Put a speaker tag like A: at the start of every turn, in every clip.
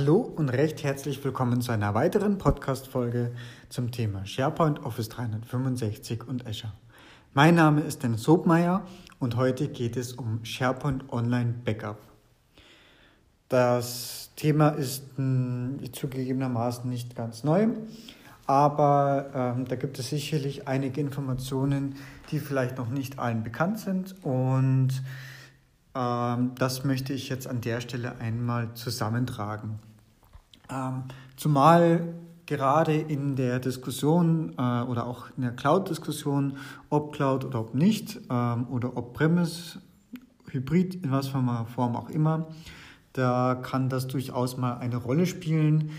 A: Hallo und recht herzlich willkommen zu einer weiteren Podcast-Folge zum Thema SharePoint, Office 365 und Azure. Mein Name ist Dennis Hobmeier und heute geht es um SharePoint Online Backup. Das Thema ist mh, zugegebenermaßen nicht ganz neu, aber ähm, da gibt es sicherlich einige Informationen, die vielleicht noch nicht allen bekannt sind und ähm, das möchte ich jetzt an der Stelle einmal zusammentragen. Ähm, zumal gerade in der Diskussion äh, oder auch in der Cloud-Diskussion, ob Cloud oder ob nicht, ähm, oder ob Premise, Hybrid, in was für einer Form auch immer, da kann das durchaus mal eine Rolle spielen.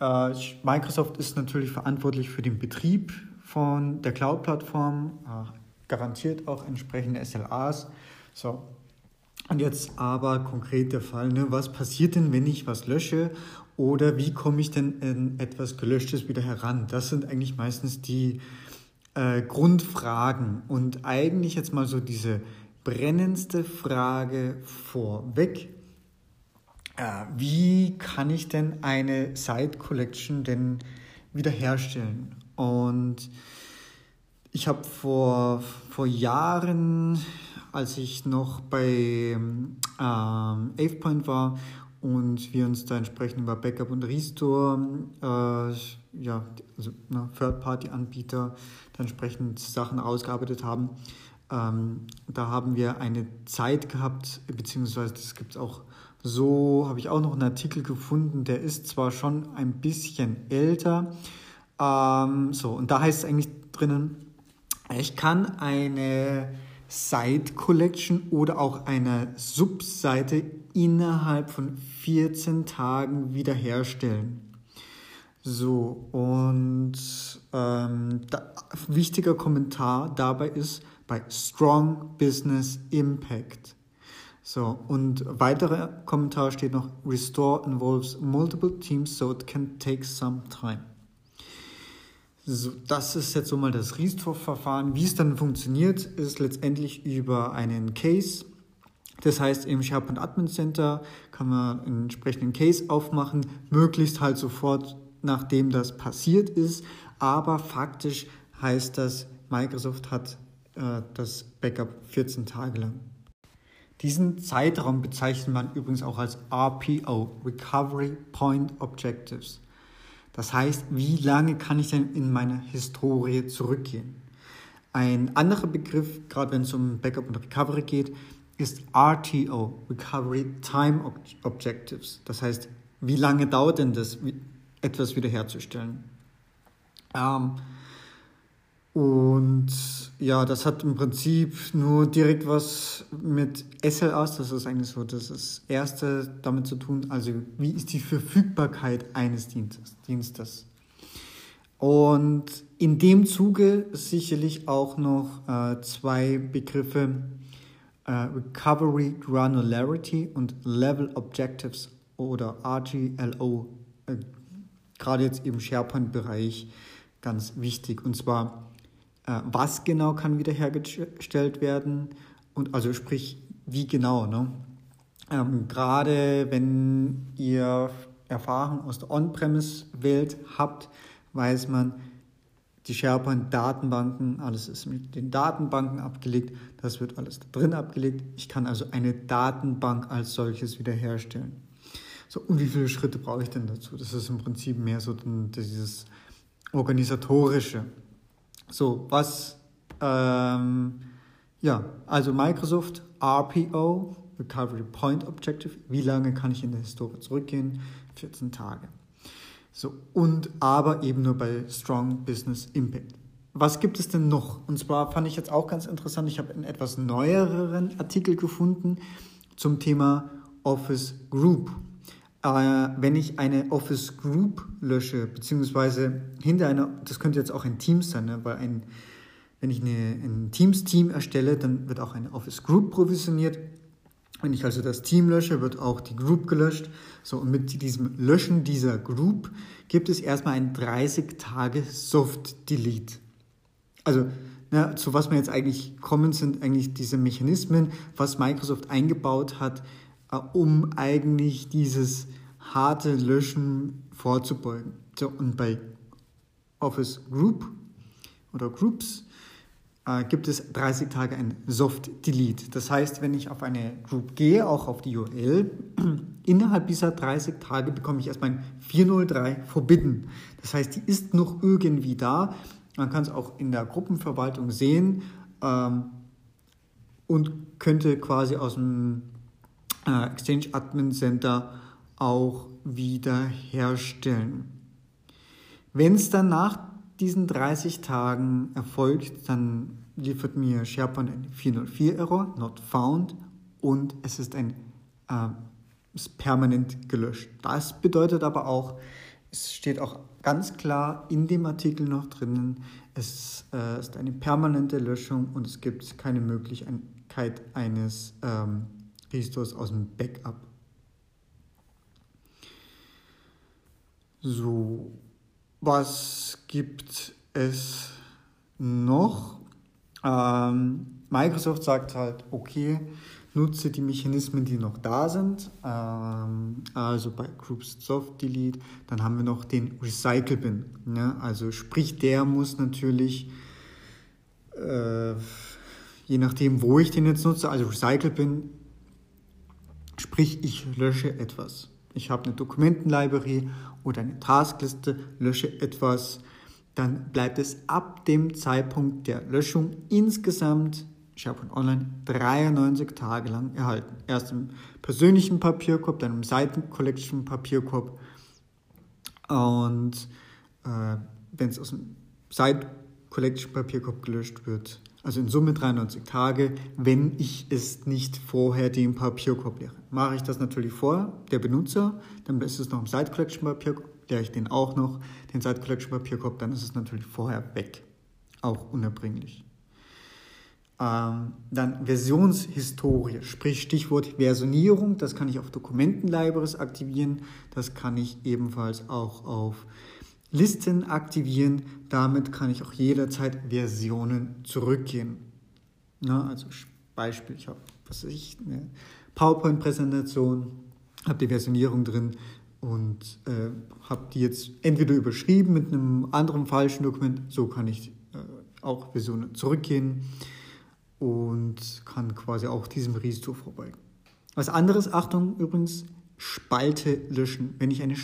A: Äh, Microsoft ist natürlich verantwortlich für den Betrieb von der Cloud-Plattform, äh, garantiert auch entsprechende SLAs. So, und jetzt aber konkret der Fall, ne? was passiert denn, wenn ich was lösche oder wie komme ich denn in etwas Gelöschtes wieder heran? Das sind eigentlich meistens die äh, Grundfragen und eigentlich jetzt mal so diese brennendste Frage vorweg. Äh, wie kann ich denn eine Site Collection denn wiederherstellen? Und ich habe vor, vor Jahren als ich noch bei ähm, AvePoint war und wir uns da entsprechend über Backup und Restore, äh, ja, also ne, Third-Party-Anbieter, da entsprechend Sachen ausgearbeitet haben. Ähm, da haben wir eine Zeit gehabt, beziehungsweise das gibt es auch so, habe ich auch noch einen Artikel gefunden, der ist zwar schon ein bisschen älter, ähm, so, und da heißt es eigentlich drinnen, ich kann eine Site Collection oder auch einer Subseite innerhalb von 14 Tagen wiederherstellen. So, und ähm, da, wichtiger Kommentar dabei ist bei Strong Business Impact. So, und weiterer Kommentar steht noch, Restore involves multiple teams, so it can take some time. So, das ist jetzt so mal das Restore-Verfahren. Wie es dann funktioniert, ist letztendlich über einen Case. Das heißt, im SharePoint Admin Center kann man einen entsprechenden Case aufmachen, möglichst halt sofort, nachdem das passiert ist. Aber faktisch heißt das, Microsoft hat äh, das Backup 14 Tage lang. Diesen Zeitraum bezeichnet man übrigens auch als RPO, Recovery Point Objectives. Das heißt, wie lange kann ich denn in meine Historie zurückgehen? Ein anderer Begriff, gerade wenn es um Backup und Recovery geht, ist RTO, Recovery Time Objectives. Das heißt, wie lange dauert denn das, etwas wiederherzustellen? Ähm, und ja, das hat im Prinzip nur direkt was mit SLAs, das ist eigentlich so das, Erste damit zu tun. Also wie ist die Verfügbarkeit eines Dienstes? Dienstes? Und in dem Zuge sicherlich auch noch äh, zwei Begriffe, äh, Recovery Granularity und Level Objectives oder RGLO, äh, gerade jetzt im SharePoint-Bereich ganz wichtig. Und zwar was genau kann wiederhergestellt werden und also sprich, wie genau. Ne? Ähm, Gerade wenn ihr Erfahrung aus der On-Premise-Welt habt, weiß man, die SharePoint-Datenbanken, alles ist mit den Datenbanken abgelegt, das wird alles da drin abgelegt. Ich kann also eine Datenbank als solches wiederherstellen. So, und wie viele Schritte brauche ich denn dazu? Das ist im Prinzip mehr so dieses organisatorische. So, was, ähm, ja, also Microsoft RPO, Recovery Point Objective, wie lange kann ich in der Historie zurückgehen? 14 Tage. So, und aber eben nur bei Strong Business Impact. Was gibt es denn noch? Und zwar fand ich jetzt auch ganz interessant, ich habe einen etwas neueren Artikel gefunden zum Thema Office Group wenn ich eine Office Group lösche, beziehungsweise hinter einer, das könnte jetzt auch ein Team sein, ne, weil ein, wenn ich eine, ein Teams-Team erstelle, dann wird auch eine Office Group provisioniert. Wenn ich also das Team lösche, wird auch die Group gelöscht. So, und mit diesem Löschen dieser Group gibt es erstmal ein 30 Tage Soft Delete. Also, na, zu was wir jetzt eigentlich kommen, sind eigentlich diese Mechanismen, was Microsoft eingebaut hat, äh, um eigentlich dieses harte Löschen vorzubeugen. So, und bei Office Group oder Groups äh, gibt es 30 Tage ein Soft Delete. Das heißt, wenn ich auf eine Group gehe, auch auf die URL, innerhalb dieser 30 Tage bekomme ich erstmal ein 403 Forbidden. Das heißt, die ist noch irgendwie da. Man kann es auch in der Gruppenverwaltung sehen ähm, und könnte quasi aus dem äh, Exchange Admin Center auch wieder herstellen. Wenn es dann nach diesen 30 Tagen erfolgt, dann liefert mir SharePoint ein 404-Error, not found, und es ist ein äh, ist permanent gelöscht. Das bedeutet aber auch, es steht auch ganz klar in dem Artikel noch drinnen, es äh, ist eine permanente Löschung und es gibt keine Möglichkeit eines ähm, Restores aus dem Backup. So, was gibt es noch? Ähm, Microsoft sagt halt, okay, nutze die Mechanismen, die noch da sind. Ähm, also bei Groups Soft Delete. Dann haben wir noch den Recycle Bin. Ne? Also sprich, der muss natürlich, äh, je nachdem, wo ich den jetzt nutze, also Recycle Bin, sprich, ich lösche etwas. Ich habe eine Dokumentenlibrary oder eine Taskliste, lösche etwas, dann bleibt es ab dem Zeitpunkt der Löschung insgesamt SharePoint Online 93 Tage lang erhalten. Erst im persönlichen Papierkorb, dann im Seiten-Collection Papierkorb. Und äh, wenn es aus dem Site-Collection Papierkorb gelöscht wird, also in Summe 93 Tage, wenn ich es nicht vorher den Papierkorb leere. Mache ich das natürlich vor, der Benutzer, dann ist es noch im Site Collection Papierkorb, leere ich den auch noch, den Site Collection Papierkorb, dann ist es natürlich vorher weg. Auch unerbringlich. Ähm, dann Versionshistorie, sprich Stichwort Versionierung, das kann ich auf Dokumentenlibraries aktivieren, das kann ich ebenfalls auch auf Listen aktivieren. Damit kann ich auch jederzeit Versionen zurückgehen. Na, also Beispiel, ich habe was ich, eine PowerPoint-Präsentation, habe die Versionierung drin und äh, habe die jetzt entweder überschrieben mit einem anderen falschen Dokument, so kann ich äh, auch Versionen zurückgehen und kann quasi auch diesem Restore vorbeugen. Was anderes, Achtung übrigens, Spalte löschen. Wenn ich eine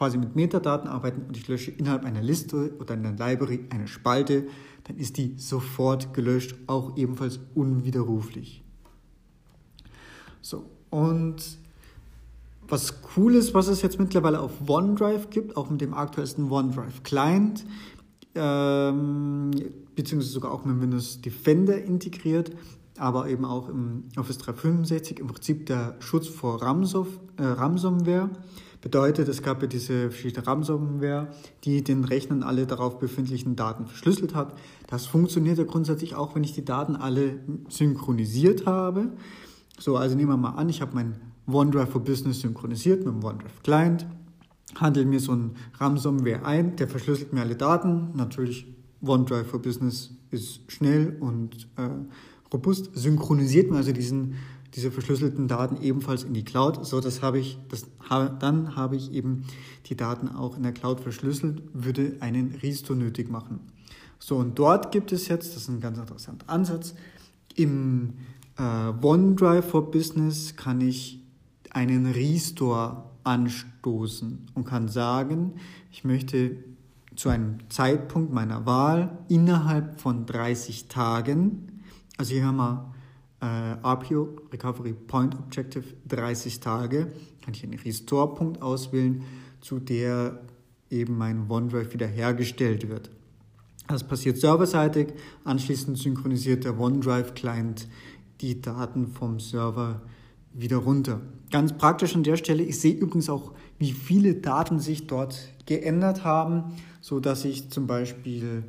A: quasi mit Metadaten arbeite und ich lösche innerhalb einer Liste oder einer Library eine Spalte, dann ist die sofort gelöscht, auch ebenfalls unwiderruflich. So, und was cool ist, was es jetzt mittlerweile auf OneDrive gibt, auch mit dem aktuellsten OneDrive Client, ähm, beziehungsweise sogar auch mit Windows Defender integriert, aber eben auch im Office 365 im Prinzip der Schutz vor Ramsof, äh, Ransomware. Bedeutet, es gab ja diese verschiedene Ransomware, die den Rechnern alle darauf befindlichen Daten verschlüsselt hat. Das funktioniert ja grundsätzlich auch, wenn ich die Daten alle synchronisiert habe. So, also nehmen wir mal an, ich habe mein OneDrive for Business synchronisiert mit dem OneDrive Client, handelt mir so ein Ransomware ein, der verschlüsselt mir alle Daten. Natürlich OneDrive for Business ist schnell und äh, robust, synchronisiert mir also diesen, diese verschlüsselten Daten ebenfalls in die Cloud. So, das habe ich, das, dann habe ich eben die Daten auch in der Cloud verschlüsselt, würde einen Restore nötig machen. So, und dort gibt es jetzt, das ist ein ganz interessanter Ansatz, im äh, OneDrive for Business kann ich einen Restore anstoßen und kann sagen, ich möchte zu einem Zeitpunkt meiner Wahl innerhalb von 30 Tagen, also hier haben wir RPO, Recovery Point Objective, 30 Tage, kann ich einen Restore-Punkt auswählen, zu der eben mein OneDrive wiederhergestellt wird. Das passiert serverseitig, anschließend synchronisiert der OneDrive-Client die Daten vom Server wieder runter. Ganz praktisch an der Stelle, ich sehe übrigens auch, wie viele Daten sich dort geändert haben, so dass ich zum Beispiel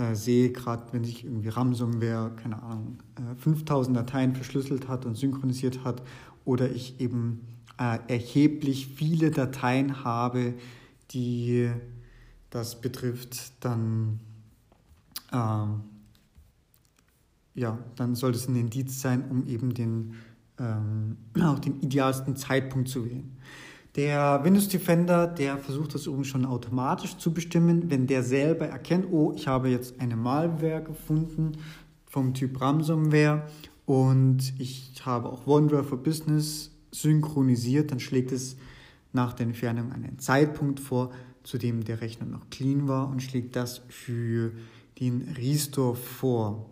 A: äh, sehe, gerade wenn sich irgendwie Ransomware, keine Ahnung, äh, 5000 Dateien verschlüsselt hat und synchronisiert hat oder ich eben äh, erheblich viele Dateien habe, die das betrifft, dann ähm, ja, dann sollte es ein Indiz sein, um eben den, ähm, auch den idealsten Zeitpunkt zu wählen. Der Windows Defender, der versucht das übrigens schon automatisch zu bestimmen, wenn der selber erkennt, oh, ich habe jetzt eine Malware gefunden vom Typ Ransomware und ich habe auch OneDrive for Business synchronisiert, dann schlägt es nach der Entfernung einen Zeitpunkt vor, zu dem der Rechner noch clean war und schlägt das für den Restore vor.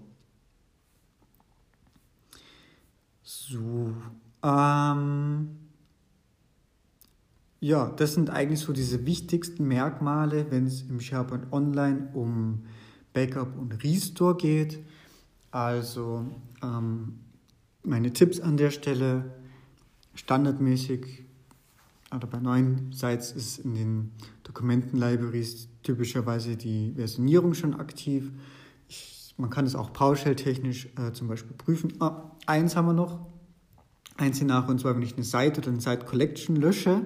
A: So, ähm, ja, das sind eigentlich so diese wichtigsten Merkmale, wenn es im SharePoint Online um Backup und Restore geht. Also ähm, meine Tipps an der Stelle standardmäßig oder bei neuen Sites ist in den Dokumenten-Libraries typischerweise die Versionierung schon aktiv. Ich, man kann es auch PowerShell-technisch äh, zum Beispiel prüfen. Ah, eins haben wir noch, ein Szenario, und zwar wenn ich eine Seite oder eine Site-Collection lösche,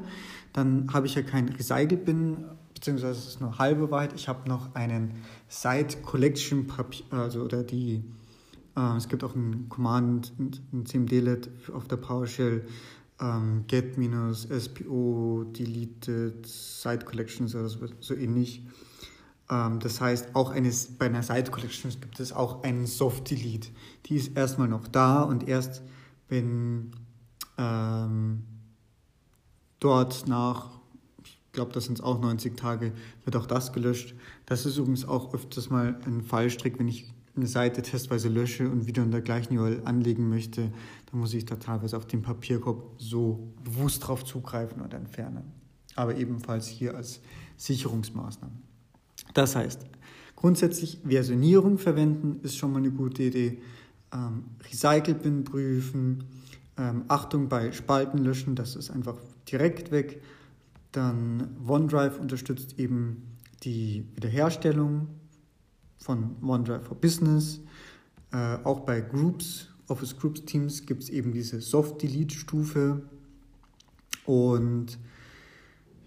A: dann habe ich ja kein Recycle-Bin, beziehungsweise es ist nur halbe Wahrheit. Ich habe noch einen Site-Collection-Papier, also oder die, äh, es gibt auch ein Command, ein cmd-let auf der PowerShell, ähm, get-spo, deleted, Site Collections oder so, so ähnlich. Ähm, das heißt, auch eine, bei einer Site Collection gibt es auch einen Soft Delete. Die ist erstmal noch da und erst wenn ähm, dort nach, ich glaube, das sind auch 90 Tage, wird auch das gelöscht. Das ist übrigens auch öfters mal ein Fallstrick, wenn ich eine Seite testweise lösche und wieder in der gleichen URL anlegen möchte, dann muss ich da teilweise auf den Papierkorb so bewusst drauf zugreifen und entfernen. Aber ebenfalls hier als Sicherungsmaßnahme. Das heißt, grundsätzlich Versionierung verwenden ist schon mal eine gute Idee. Ähm, Recycle-Bin prüfen, ähm, Achtung bei Spalten löschen, das ist einfach direkt weg. Dann OneDrive unterstützt eben die Wiederherstellung von OneDrive for Business. Äh, auch bei Groups, Office Groups Teams gibt es eben diese Soft-Delete-Stufe. Und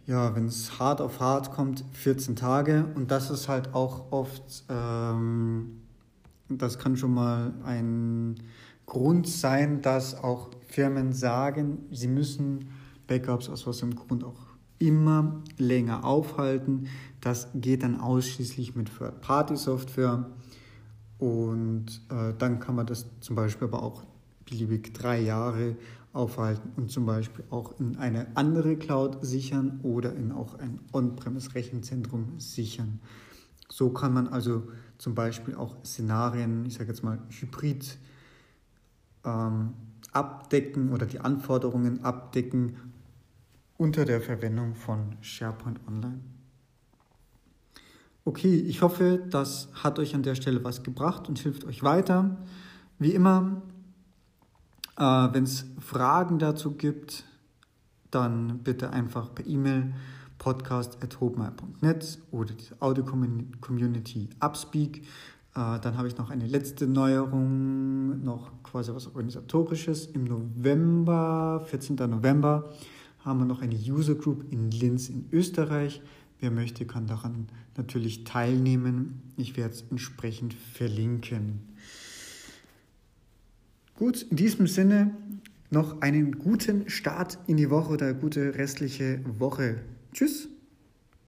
A: ja, wenn es hart auf hart kommt, 14 Tage. Und das ist halt auch oft, ähm, das kann schon mal ein Grund sein, dass auch Firmen sagen, sie müssen Backups aus was im Grund auch immer länger aufhalten. Das geht dann ausschließlich mit Third-Party-Software und äh, dann kann man das zum Beispiel aber auch beliebig drei Jahre aufhalten und zum Beispiel auch in eine andere Cloud sichern oder in auch ein On-Premise-Rechenzentrum sichern. So kann man also zum Beispiel auch Szenarien, ich sage jetzt mal Hybrid, ähm, abdecken oder die Anforderungen abdecken unter der Verwendung von SharePoint Online. Okay, ich hoffe, das hat euch an der Stelle was gebracht und hilft euch weiter. Wie immer, äh, wenn es Fragen dazu gibt, dann bitte einfach per E-Mail podcast.hobmeier.net oder die Audio-Community Upspeak. Äh, dann habe ich noch eine letzte Neuerung, noch quasi was Organisatorisches. Im November, 14. November, haben wir noch eine User Group in Linz in Österreich. Wer möchte, kann daran natürlich teilnehmen. Ich werde es entsprechend verlinken. Gut, in diesem Sinne noch einen guten Start in die Woche oder gute restliche Woche. Tschüss.